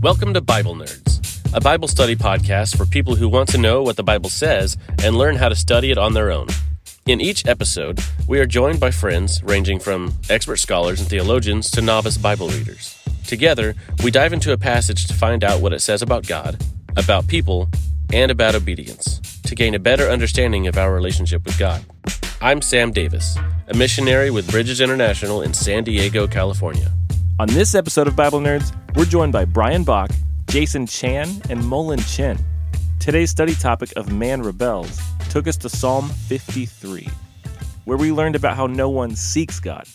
Welcome to Bible Nerds, a Bible study podcast for people who want to know what the Bible says and learn how to study it on their own. In each episode, we are joined by friends ranging from expert scholars and theologians to novice Bible readers. Together, we dive into a passage to find out what it says about God, about people, and about obedience to gain a better understanding of our relationship with God. I'm Sam Davis, a missionary with Bridges International in San Diego, California. On this episode of Bible Nerds, we're joined by Brian Bach, Jason Chan, and Molin Chen. Today's study topic of Man Rebels took us to Psalm 53, where we learned about how no one seeks God.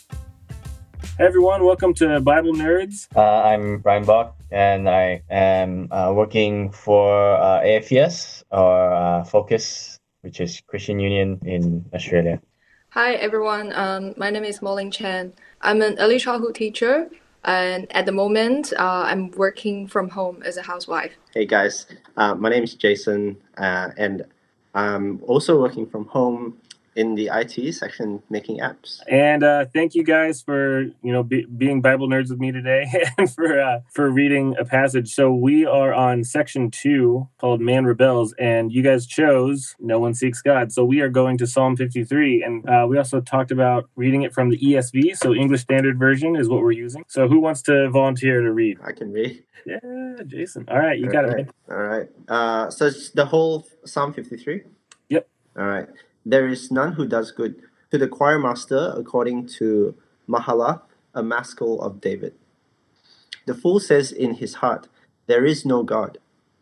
Hey everyone, welcome to Bible Nerds. Uh, I'm Brian Bach, and I am uh, working for uh, AFES or uh, Focus, which is Christian Union in Australia. Hi everyone, um, my name is Molin Chen. I'm an early childhood teacher, and at the moment, uh, I'm working from home as a housewife. Hey guys, uh, my name is Jason, uh, and I'm also working from home in the IT section making apps. And uh, thank you guys for you know be, being Bible nerds with me today and for uh, for reading a passage. So we are on section two called "Man Rebels," and you guys chose "No One Seeks God." So we are going to Psalm 53, and uh, we also talked about reading it from the ESV. So English Standard Version is what we're using. So who wants to volunteer to read? I can read. Yeah, Jason. All right, you got All it. right. All right. Uh, so it's the whole Psalm 53? Yep. All right. There is none who does good. To the choir master, according to Mahalath, a maskil of David. The fool says in his heart, There is no God.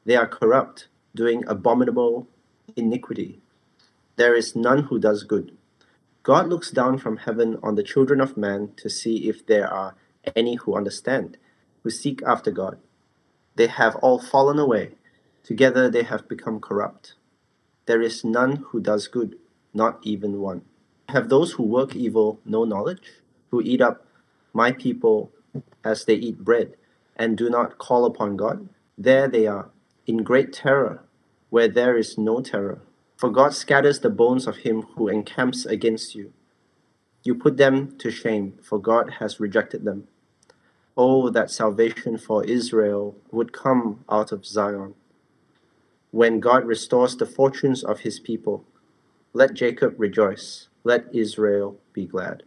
They are corrupt, doing abominable iniquity. There is none who does good. God looks down from heaven on the children of man to see if there are any who understand, who seek after God. They have all fallen away. Together they have become corrupt. There is none who does good, not even one. Have those who work evil no knowledge, who eat up my people as they eat bread, and do not call upon God? There they are, in great terror, where there is no terror. For God scatters the bones of him who encamps against you. You put them to shame, for God has rejected them. Oh, that salvation for Israel would come out of Zion. When God restores the fortunes of his people, let Jacob rejoice, let Israel be glad.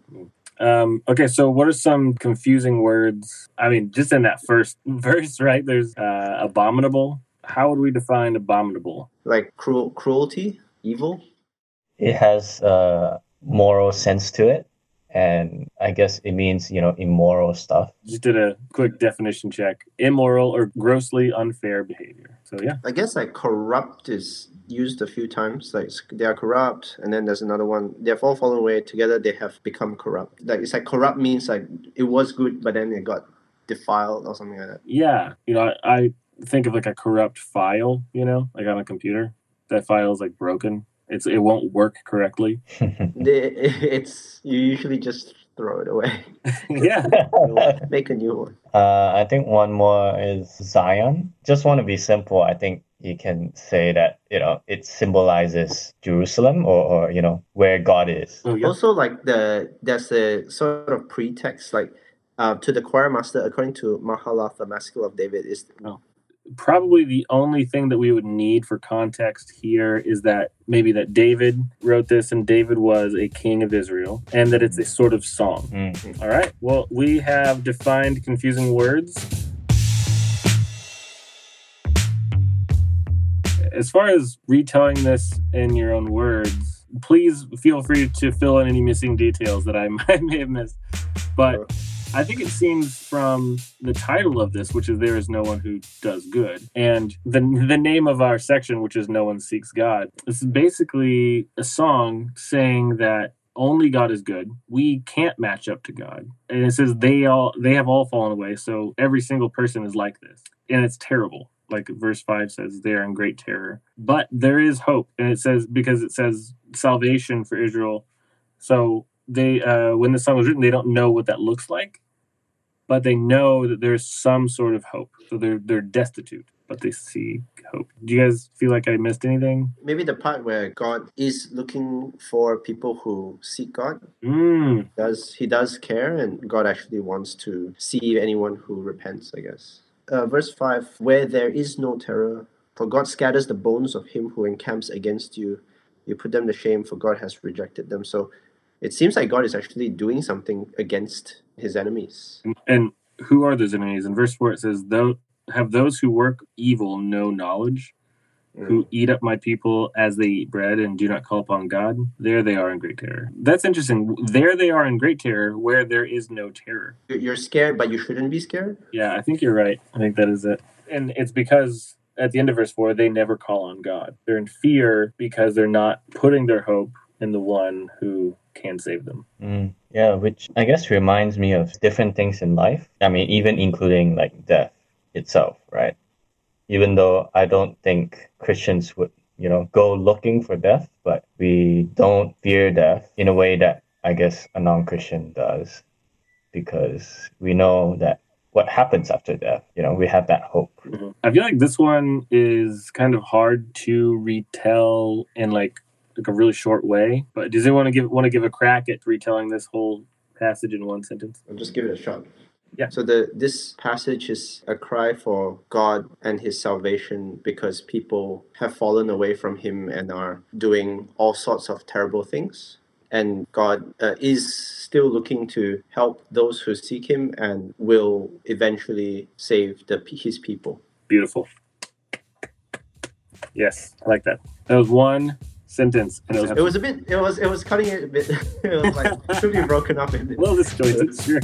Um, okay, so what are some confusing words? I mean, just in that first verse, right? There's uh, abominable. How would we define abominable? Like cruel, cruelty, evil. It has a moral sense to it, and I guess it means you know immoral stuff. Just did a quick definition check: immoral or grossly unfair behavior. So yeah, I guess like corrupt is used a few times. Like they are corrupt, and then there's another one. They have all fallen away together. They have become corrupt. Like it's like corrupt means like it was good, but then it got defiled or something like that. yeah. You know, I, I think of like a corrupt file. You know, like on a computer, that file is like broken. It's it won't work correctly. It's you usually just throw it away, yeah. make a new one. Uh, I think one more is Zion. Just want to be simple. I think you can say that you know it symbolizes Jerusalem or, or you know where God is. Oh, yeah. Also, like the there's a sort of pretext, like uh, to the choir master, according to Mahalath, the maskil of David, is probably the only thing that we would need for context here is that maybe that David wrote this and David was a king of Israel and that it's a sort of song. Mm. All right. Well, we have defined confusing words. As far as retelling this in your own words, please feel free to fill in any missing details that I might may have missed. But I think it seems from the title of this, which is "There is no one who does good," and the the name of our section, which is "No one seeks God." This is basically a song saying that only God is good. We can't match up to God, and it says they all they have all fallen away. So every single person is like this, and it's terrible. Like verse five says, they are in great terror. But there is hope, and it says because it says salvation for Israel. So they uh, when the song was written, they don't know what that looks like but they know that there's some sort of hope. So they're they're destitute, but they see hope. Do you guys feel like I missed anything? maybe the part where God is looking for people who seek God. Mm, Does he does care, and God actually wants to see anyone who repents? I guess. uh, verse 5 where there is no terror, for God scatters the bones of him who encamps against you. You put them to shame, for God has rejected them. So it seems like God is actually doing something against his enemies. And who are those enemies? In verse 4, it says, Though have those who work evil no knowledge, who mm. eat up my people as they eat bread and do not call upon God, there they are in great terror. That's interesting. There they are in great terror where there is no terror. You're scared, but you shouldn't be scared. Yeah, I think you're right. I think that is it. And it's because at the end of verse 4, they never call on God. They're in fear because they're not putting their hope in the one who can save them. Mm, yeah, which I guess reminds me of different things in life. I mean, even including like death itself, right? Even though I don't think Christians would, you know, go looking for death, but we don't fear death in a way that I guess a non Christian does because we know that what happens after death, you know, we have that hope. I feel like this one is kind of hard to retell in like like a really short way. But does anyone want to give want to give a crack at retelling this whole passage in one sentence? I'll just give it a shot. Yeah. So the this passage is a cry for God and his salvation because people have fallen away from him and are doing all sorts of terrible things. And God uh, is still looking to help those who seek him and will eventually save the his people. Beautiful. Yes, I like that. That was one sentence, and it was It was a bit. It was. It was cutting it a bit. it was like should be broken up a bit. a little disjointed. Sure.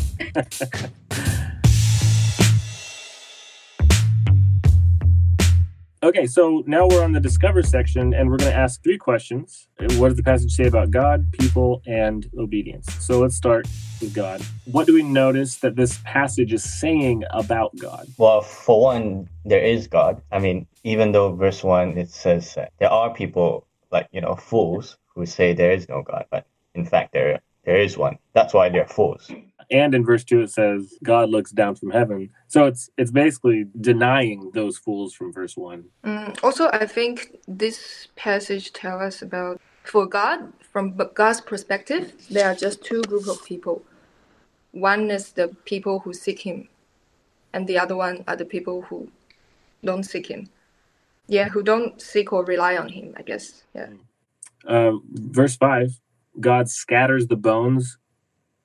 Okay, so now we're on the discover section, and we're going to ask three questions. What does the passage say about God, people, and obedience? So let's start with God. What do we notice that this passage is saying about God? Well, for one, there is God. I mean, even though verse 1 it says that there are people like, you know, fools who say there is no God, but in fact there there is one. That's why they're fools. And in verse two, it says God looks down from heaven. So it's it's basically denying those fools from verse one. Mm, also, I think this passage tells us about for God, from God's perspective, there are just two group of people. One is the people who seek Him, and the other one are the people who don't seek Him. Yeah, who don't seek or rely on Him. I guess. Yeah. Uh, verse five, God scatters the bones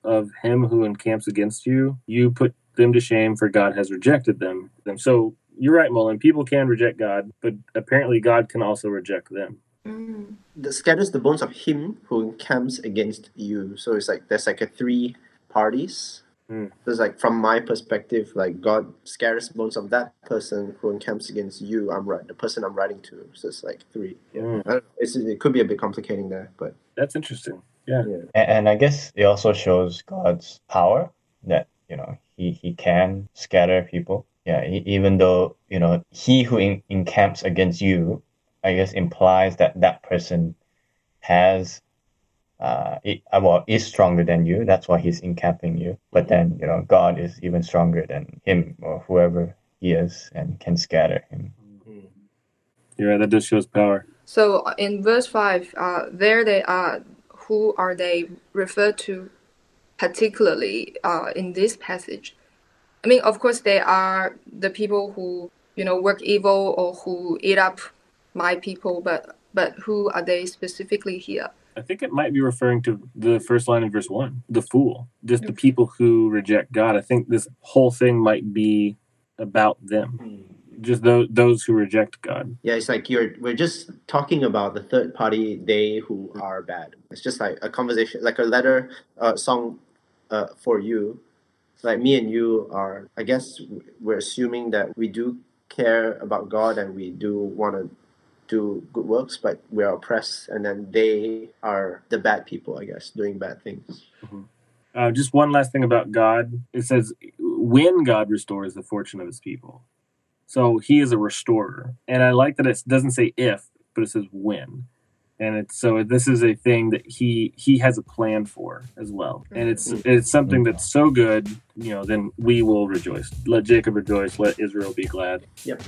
of him who encamps against you. You put them to shame, for God has rejected them. Them. So you're right, Molin. People can reject God, but apparently God can also reject them. Mm. The scatters the bones of him who encamps against you. So it's like there's like a three parties. Hmm. So it's like from my perspective, like God scatters the bones of that person who encamps against you. I'm right, the person I'm writing to. So it's like three. Mm, I don't know. It's, it could be a bit complicating there, but that's interesting. Yeah. yeah. And, and I guess it also shows God's power that, you know, he, he can scatter people. Yeah, e- even though, you know, he who en- encamps against you, I guess implies that that person has, uh, it, uh, well, is stronger than you. That's why he's encamping you. But then, you know, God is even stronger than him or whoever he is and can scatter him. You're right. That does shows power. So uh, in verse 5, uh, there they are. Who are they referred to particularly uh, in this passage? I mean, of course, they are the people who, you know, work evil or who eat up my people, but, but who are they specifically here? I think it might be referring to the first line in verse one, the fool, just the people who reject God. I think this whole thing might be about them, just those those who reject God. Yeah, it's like you're we're just talking about the third party they who are bad. It's just like a conversation, like a letter, uh, song, uh, for you. Like me and you are, I guess we're assuming that we do care about God and we do want to do good works, but we are oppressed, and then they are the bad people, I guess, doing bad things. Uh, just one last thing about God. It says when God restores the fortune of His people, so He is a restorer, and I like that it doesn't say if, but it says when, and it's so this is a thing that He He has a plan for as well, and it's it's something that's so good, you know. Then we will rejoice. Let Jacob rejoice. Let Israel be glad. Yep.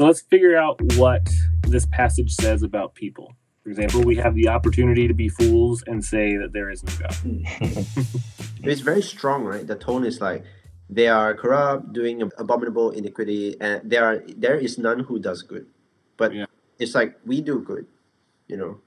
So let's figure out what this passage says about people. For example, we have the opportunity to be fools and say that there is no God. Hmm. It's very strong, right? The tone is like they are corrupt, doing abominable iniquity, and there are there is none who does good. But Yeah. it's like we do good, you know.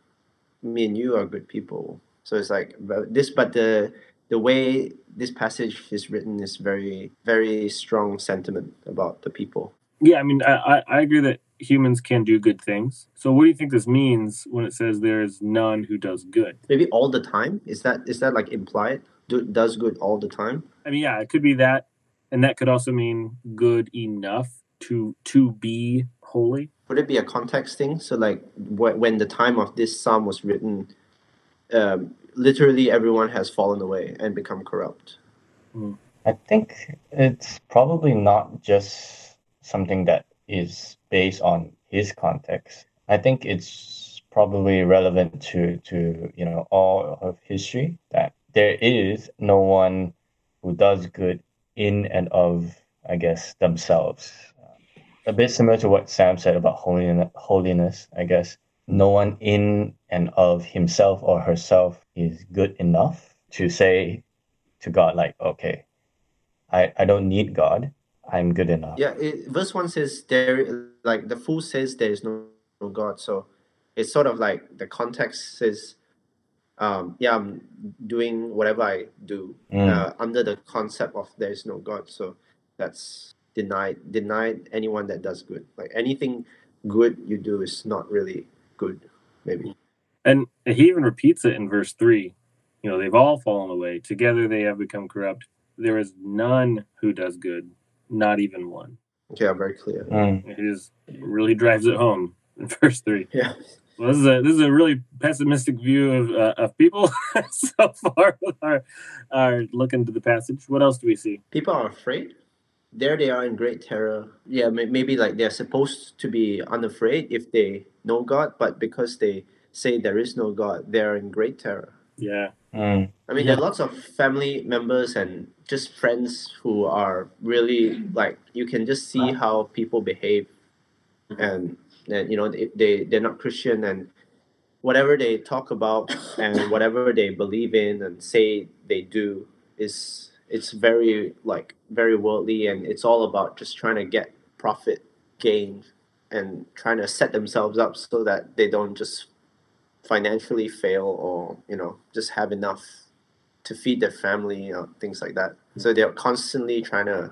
Me and you are good people. So it's like but this, but the the way this passage is written is very very strong sentiment about the people. Yeah, I mean, I, I, I agree that humans can do good things. So, what do you think this means when it says there is none who does good? Maybe all the time. Is that is that like implied? Do, does good all the time? I mean, yeah, it could be that, and that could also mean good enough to to be holy. Would it be a context thing? So like wh- when the time of this psalm was written, um, literally everyone has fallen away and become corrupt. I think it's probably not just something that is based on his context. I think it's probably relevant to to you know all of history that there is no one who does good in and of I guess themselves. A bit similar to what Sam said about holiness. Holiness, I guess no one in and of himself or herself is good enough to say to God like, okay, I, I don't need God. I'm good enough. Yeah, it, verse one says there, like the fool says there is no, no God. So it's sort of like the context says, um, yeah, I'm doing whatever I do Mm. uh, under the concept of there is no God. So that's denied denied anyone that does good. Like anything good you do is not really good. Maybe. And he even repeats it in verse three. You know, they've all fallen away. Together they have become corrupt. There is none who does good, not even one. Yeah, very clear. Mm. It just really drives it home in verse three. Yeah. Well, this is a this is a really pessimistic view of uh, of people so far Are our our look into the passage. What else do we see? people are afraid. There they are in great terror. Yeah, maybe like they're supposed to be unafraid if they know God, but because they say there is no God, they're in great terror. Yeah, Mm. I mean, there are lots of family members and just friends who are really like you can just see how people behave, and and you know they, they they're not Christian and whatever they talk about and whatever they believe in and say they do is it's very like very worldly and it's all about just trying to get profit gain and trying to set themselves up so that they don't just financially fail or you know just have enough to feed their family or things like that so they're constantly trying to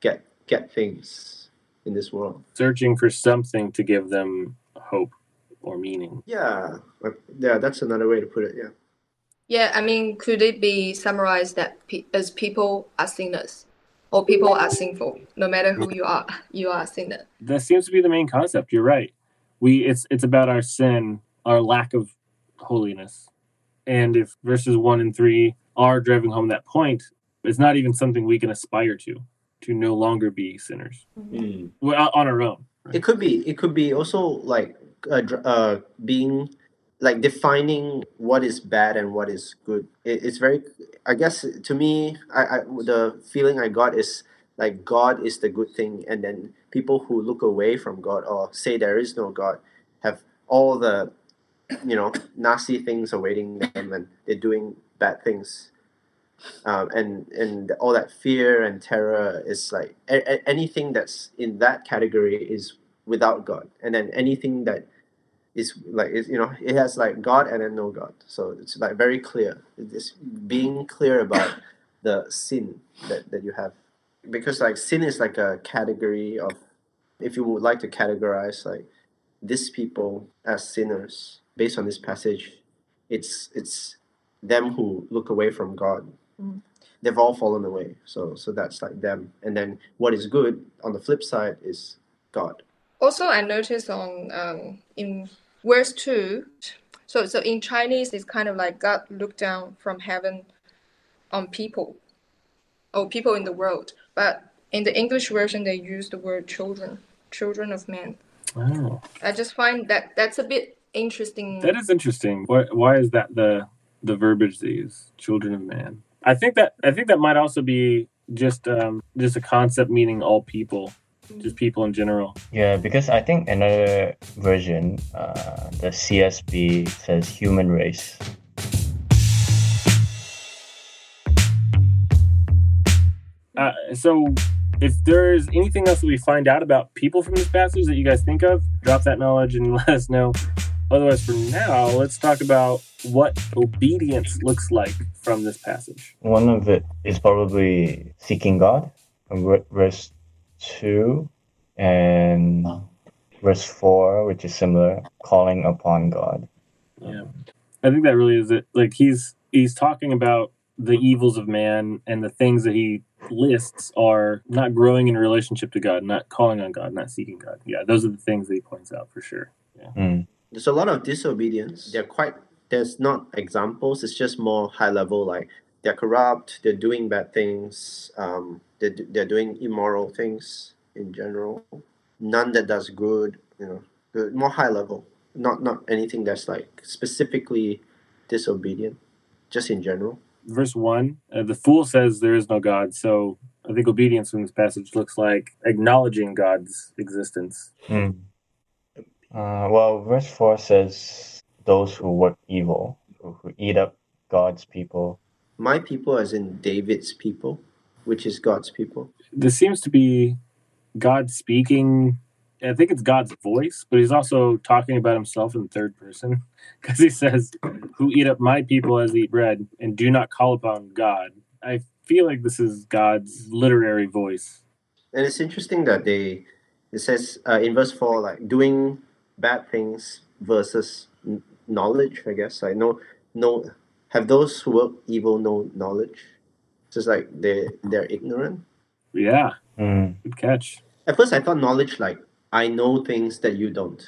get get things in this world searching for something to give them hope or meaning. yeah yeah that's another way to put it yeah Yeah, I mean, could it be summarized that pe- as people are sinners, or people are sinful? No matter who you are, you are a sinner. That seems to be the main concept. You're right. We it's it's about our sin, our lack of holiness, and if verses one and three are driving home that point, it's not even something we can aspire to to no longer be sinners. Well, on our own. it could be it could be also like uh, uh being like defining what is bad and what is good. It, it's very i guess to me I, I the feeling i got is like god is the good thing and then people who look away from god or say there is no god have all the you know nasty things awaiting them and they're doing bad things. Um, and and all that fear and terror is like a- a- anything that's in that category is without God, and then anything that is like is you know it has like God and then no God, so it's like very clear. It's being clear about the sin that that you have, because like sin is like a category of if you would like to categorize like these people as sinners based on this passage, it's it's them who look away from God they've all fallen away. So so that's like them. And then what is good on the flip side is God. Also, I noticed on um, in verse two. So so in Chinese, it's kind of like God looked down from heaven on people, or people in the world. But in the English version, they use the word children, children of men. Oh, I just find that that's a bit interesting. that is interesting. Why, why is that the the verbiage they use? Children of man. I think that I think that might also be just um, just a concept meaning all people. just people in general. Yeah, because I think another version, uh, the CSB says human race. Uh, so, if there's anything else that we find out about people from this passage that you guys think of, drop that knowledge and let us know. Otherwise, for now, let's talk about what obedience looks like from this passage. One of it is probably seeking God, verse 2, and verse 4, which is similar, calling upon God. Yeah. I think that really is it. Like he's he's talking about the evils of man and the things that he lists are not growing in relationship to God, not calling on God, not seeking God. Yeah, those are the things that he points out for sure. Yeah. Mm. There's a lot of disobedience. They're quite there's not examples. It's just more high level. Like they're corrupt. They're doing bad things. Um, they're they're doing immoral things in general. None that does good. You know, good, more high level. Not not anything that's like specifically disobedient. Just in general. Verse one, uh, the fool says there is no God. So I think obedience in this passage looks like acknowledging God's existence. Mm. Uh, well, verse 4 says, Those who work evil, who, who eat up God's people. My people, as in David's people, which is God's people. This seems to be God speaking. I think it's God's voice, but he's also talking about himself in third person because he says, Who eat up my people as eat bread and do not call upon God. I feel like this is God's literary voice. And it's interesting that they, it says uh, in verse 4, like doing bad things versus n- knowledge, I guess. I know, no, have those who work evil no knowledge? Just like they they're ignorant. Yeah, Mm. good catch. At first, I thought knowledge like I know things that you don't,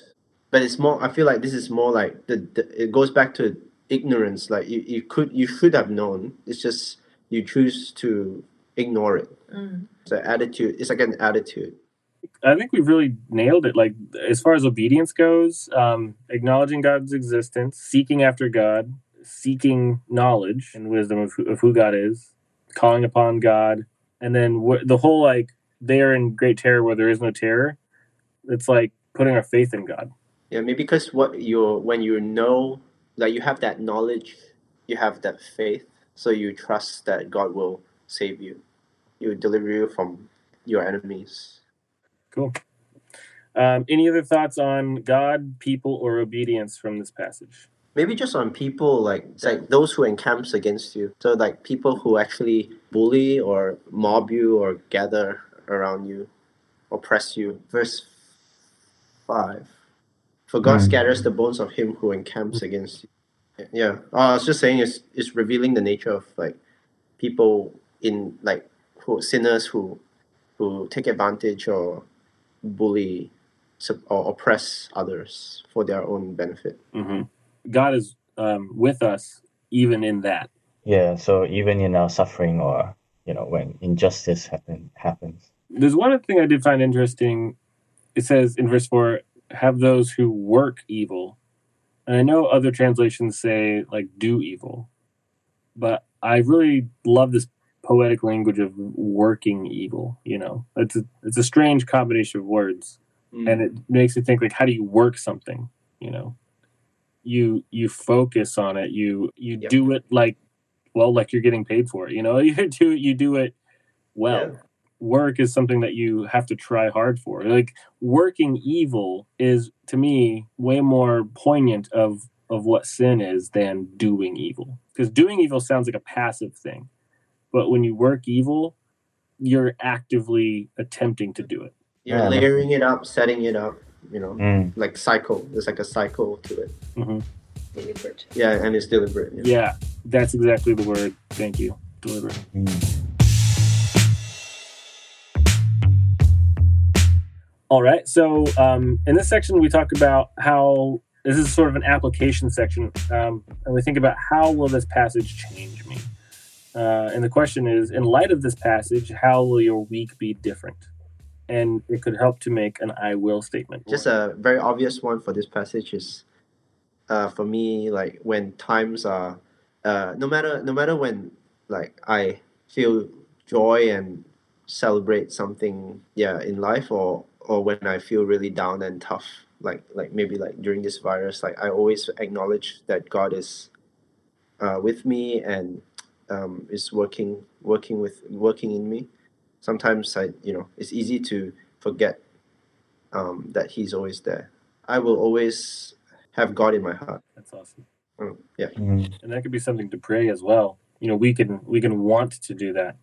but it's more. I feel like this is more like the, the it goes back to ignorance. Like you, you could you should have known. It's just you choose to ignore it. It's an attitude. It's like an attitude. I think we've really nailed it. Like as far as obedience goes, um, acknowledging God's existence, seeking after God, seeking knowledge and wisdom of who, of who God is, calling upon God, and then wh- the whole like they are in great terror where there is no terror. It's like putting our faith in God. Yeah, maybe because what you when you know like you have that knowledge, you have that faith, so you trust that God will save you. Will deliver you from your enemies. Cool. Um, any other thoughts on God, people, or obedience from this passage? Maybe just on people like it's like those who encamps against you. So like people who actually bully or mob you or gather around you, oppress you. Verse five. For God Mm. scatters the bones of him who encamps against you. Yeah. Oh, I was just saying it's it's revealing the nature of like people in like who sinners who who take advantage or bully or oppress others for their own benefit. hmm God is um, with us even in that. Yeah, so even in our suffering or, you know, when injustice happen, happens. There's one other thing I did find interesting. It says in verse 4 have those who work evil. And I know other translations say, like, do evil. But I really love this poetic language of working evil. You know, it's a, it's a strange combination of words. Hmm. and it makes you think like how do you work something you know you you focus on it you you Yep. do it like well like you're getting paid for it you know you do it you do it well Yeah. work is something that you have to try hard for like working evil is to me way more poignant of of what sin is than doing evil because doing evil sounds like a passive thing but when you work evil you're actively attempting to do it You're Yeah. layering it up, setting it up, you know, Mm. like cycle. There's like a cycle to it. hmm Deliberate. Yeah, and it's deliberate. Yeah. Yeah, that's exactly the word. Thank you. Deliberate. Mm. All right. So um, in this section, we talk about how this is sort of an application section, um, and we think about how will this passage change me. Uh, and the question is, in light of this passage, how will your week be different? And it could help to make an "I will" statement. Just a very obvious one for this passage is, uh, for me, like when times are, uh, no matter no matter when like I feel joy and celebrate something yeah in life or or when I feel really down and tough like like maybe like during this virus like I always acknowledge that God is uh, with me and um, is working working with working in me sometimes I you know it's easy to forget um, that he's always there I will always have God in my heart That's awesome. Um, yeah Mm. And that could be something to pray as well. You know, we can we can want to do that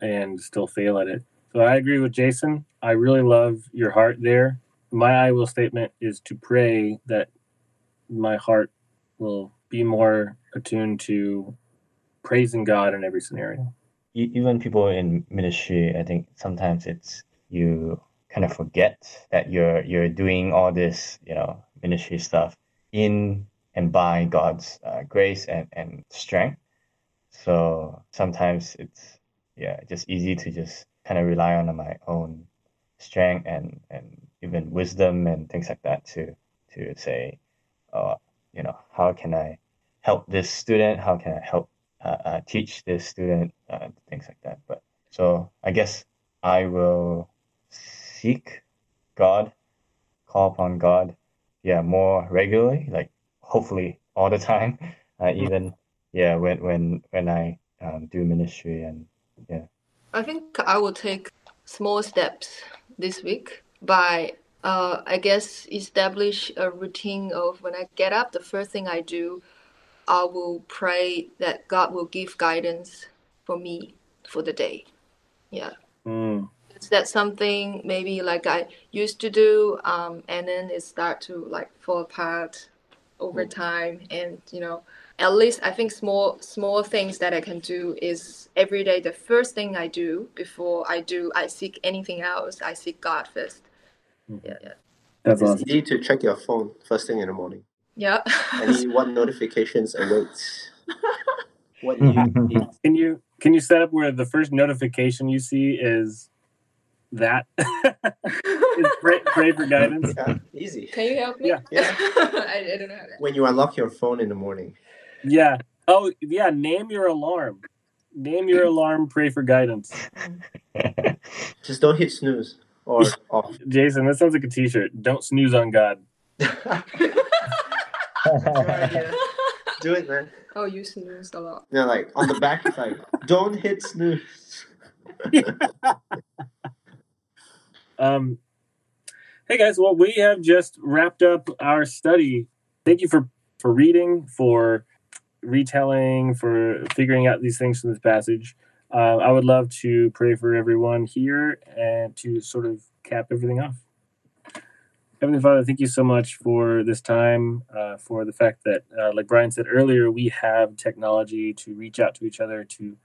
and still fail at it. So I agree with Jason. I really love your heart there. My I will statement is to pray that my heart will be more attuned to praising God in every scenario. Even people in ministry, I think sometimes it's you kind of forget that you're you're doing all this, you know, ministry stuff in and by God's uh, grace and and strength. So sometimes it's yeah, just easy to just kind of rely on my own strength and and even wisdom and things like that to to say, uh, you know, how can I help this student? How can I help uh, uh, teach this student uh, things like that. But so I guess I will seek God, call upon God, yeah, more regularly, like hopefully all the time, uh, even yeah when when when I um, do ministry and yeah. I think I will take small steps this week by, uh, I guess, establish a routine of when I get up, the first thing I do, I will pray that God will give guidance for me for the day. Yeah. Mm, Is that something maybe like I used to do, um, and then it start to like fall apart over time, and you know, at least I think small small things that I can do is every day. The first thing I do before I do, I seek anything else. I seek God first. Yeah, yeah, that's it's awesome. easy to check your phone first thing in the morning yeah. and see what notifications awaits what you Can you can you set up where the first notification you see is that is pray, pray for guidance? yeah easy can you help me? Yeah. Yeah. I, I don't know how that. when you unlock your phone in the morning Yeah. Oh yeah. Name your alarm. Name your alarm. Pray for guidance. just don't hit snooze or off Jason, that sounds like a T-shirt. Don't snooze on God. do it man Oh, you snoozed a lot. yeah like on the back it's like don't hit snooze Um, hey guys, well we have just wrapped up our study. Thank you for for reading, for retelling, for figuring out these things from this passage. Uh, I would love to pray for everyone here and to sort of cap everything off. Heavenly Father, thank you so much for this time, uh, for the fact that, uh, like Brian said earlier, we have technology to reach out to each other, to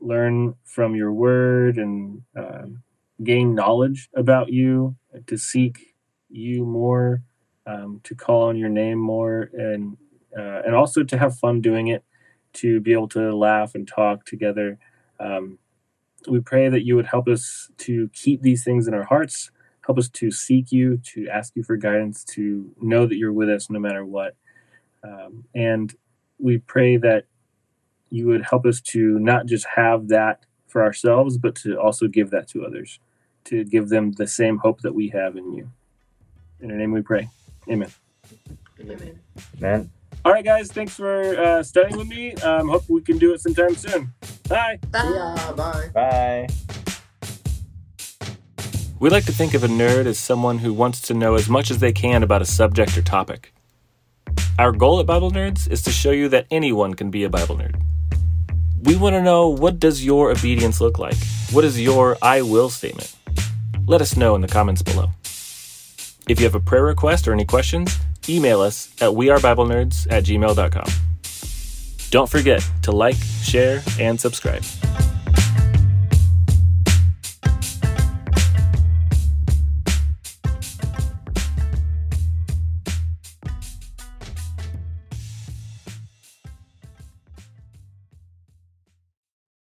learn from your word and um, gain knowledge about you, to seek you more, um, to call on your name more, and uh, and also to have fun doing it, to be able to laugh and talk together. Um, we pray that you would help us to keep these things in our hearts, help us to seek you, to ask you for guidance, to know that you're with us no matter what. Um, and we pray that you would help us to not just have that for ourselves, but to also give that to others, to give them the same hope that we have in you. In your name we pray. Amen. Amen. Man, All right, guys, thanks for uh, studying with me. Um, hope we can do it sometime soon. Bye. Bye. yeah bye bye. We like to think of a nerd as someone who wants to know as much as they can about a subject or topic. Our goal at Bible Nerds is to show you that anyone can be a Bible nerd. We want to know what does your obedience look like? What is your I will statement? Let us know in the comments below. If you have a prayer request or any questions, email us at wearebiblenerds at gmail.com. Don't forget to like, share, and subscribe.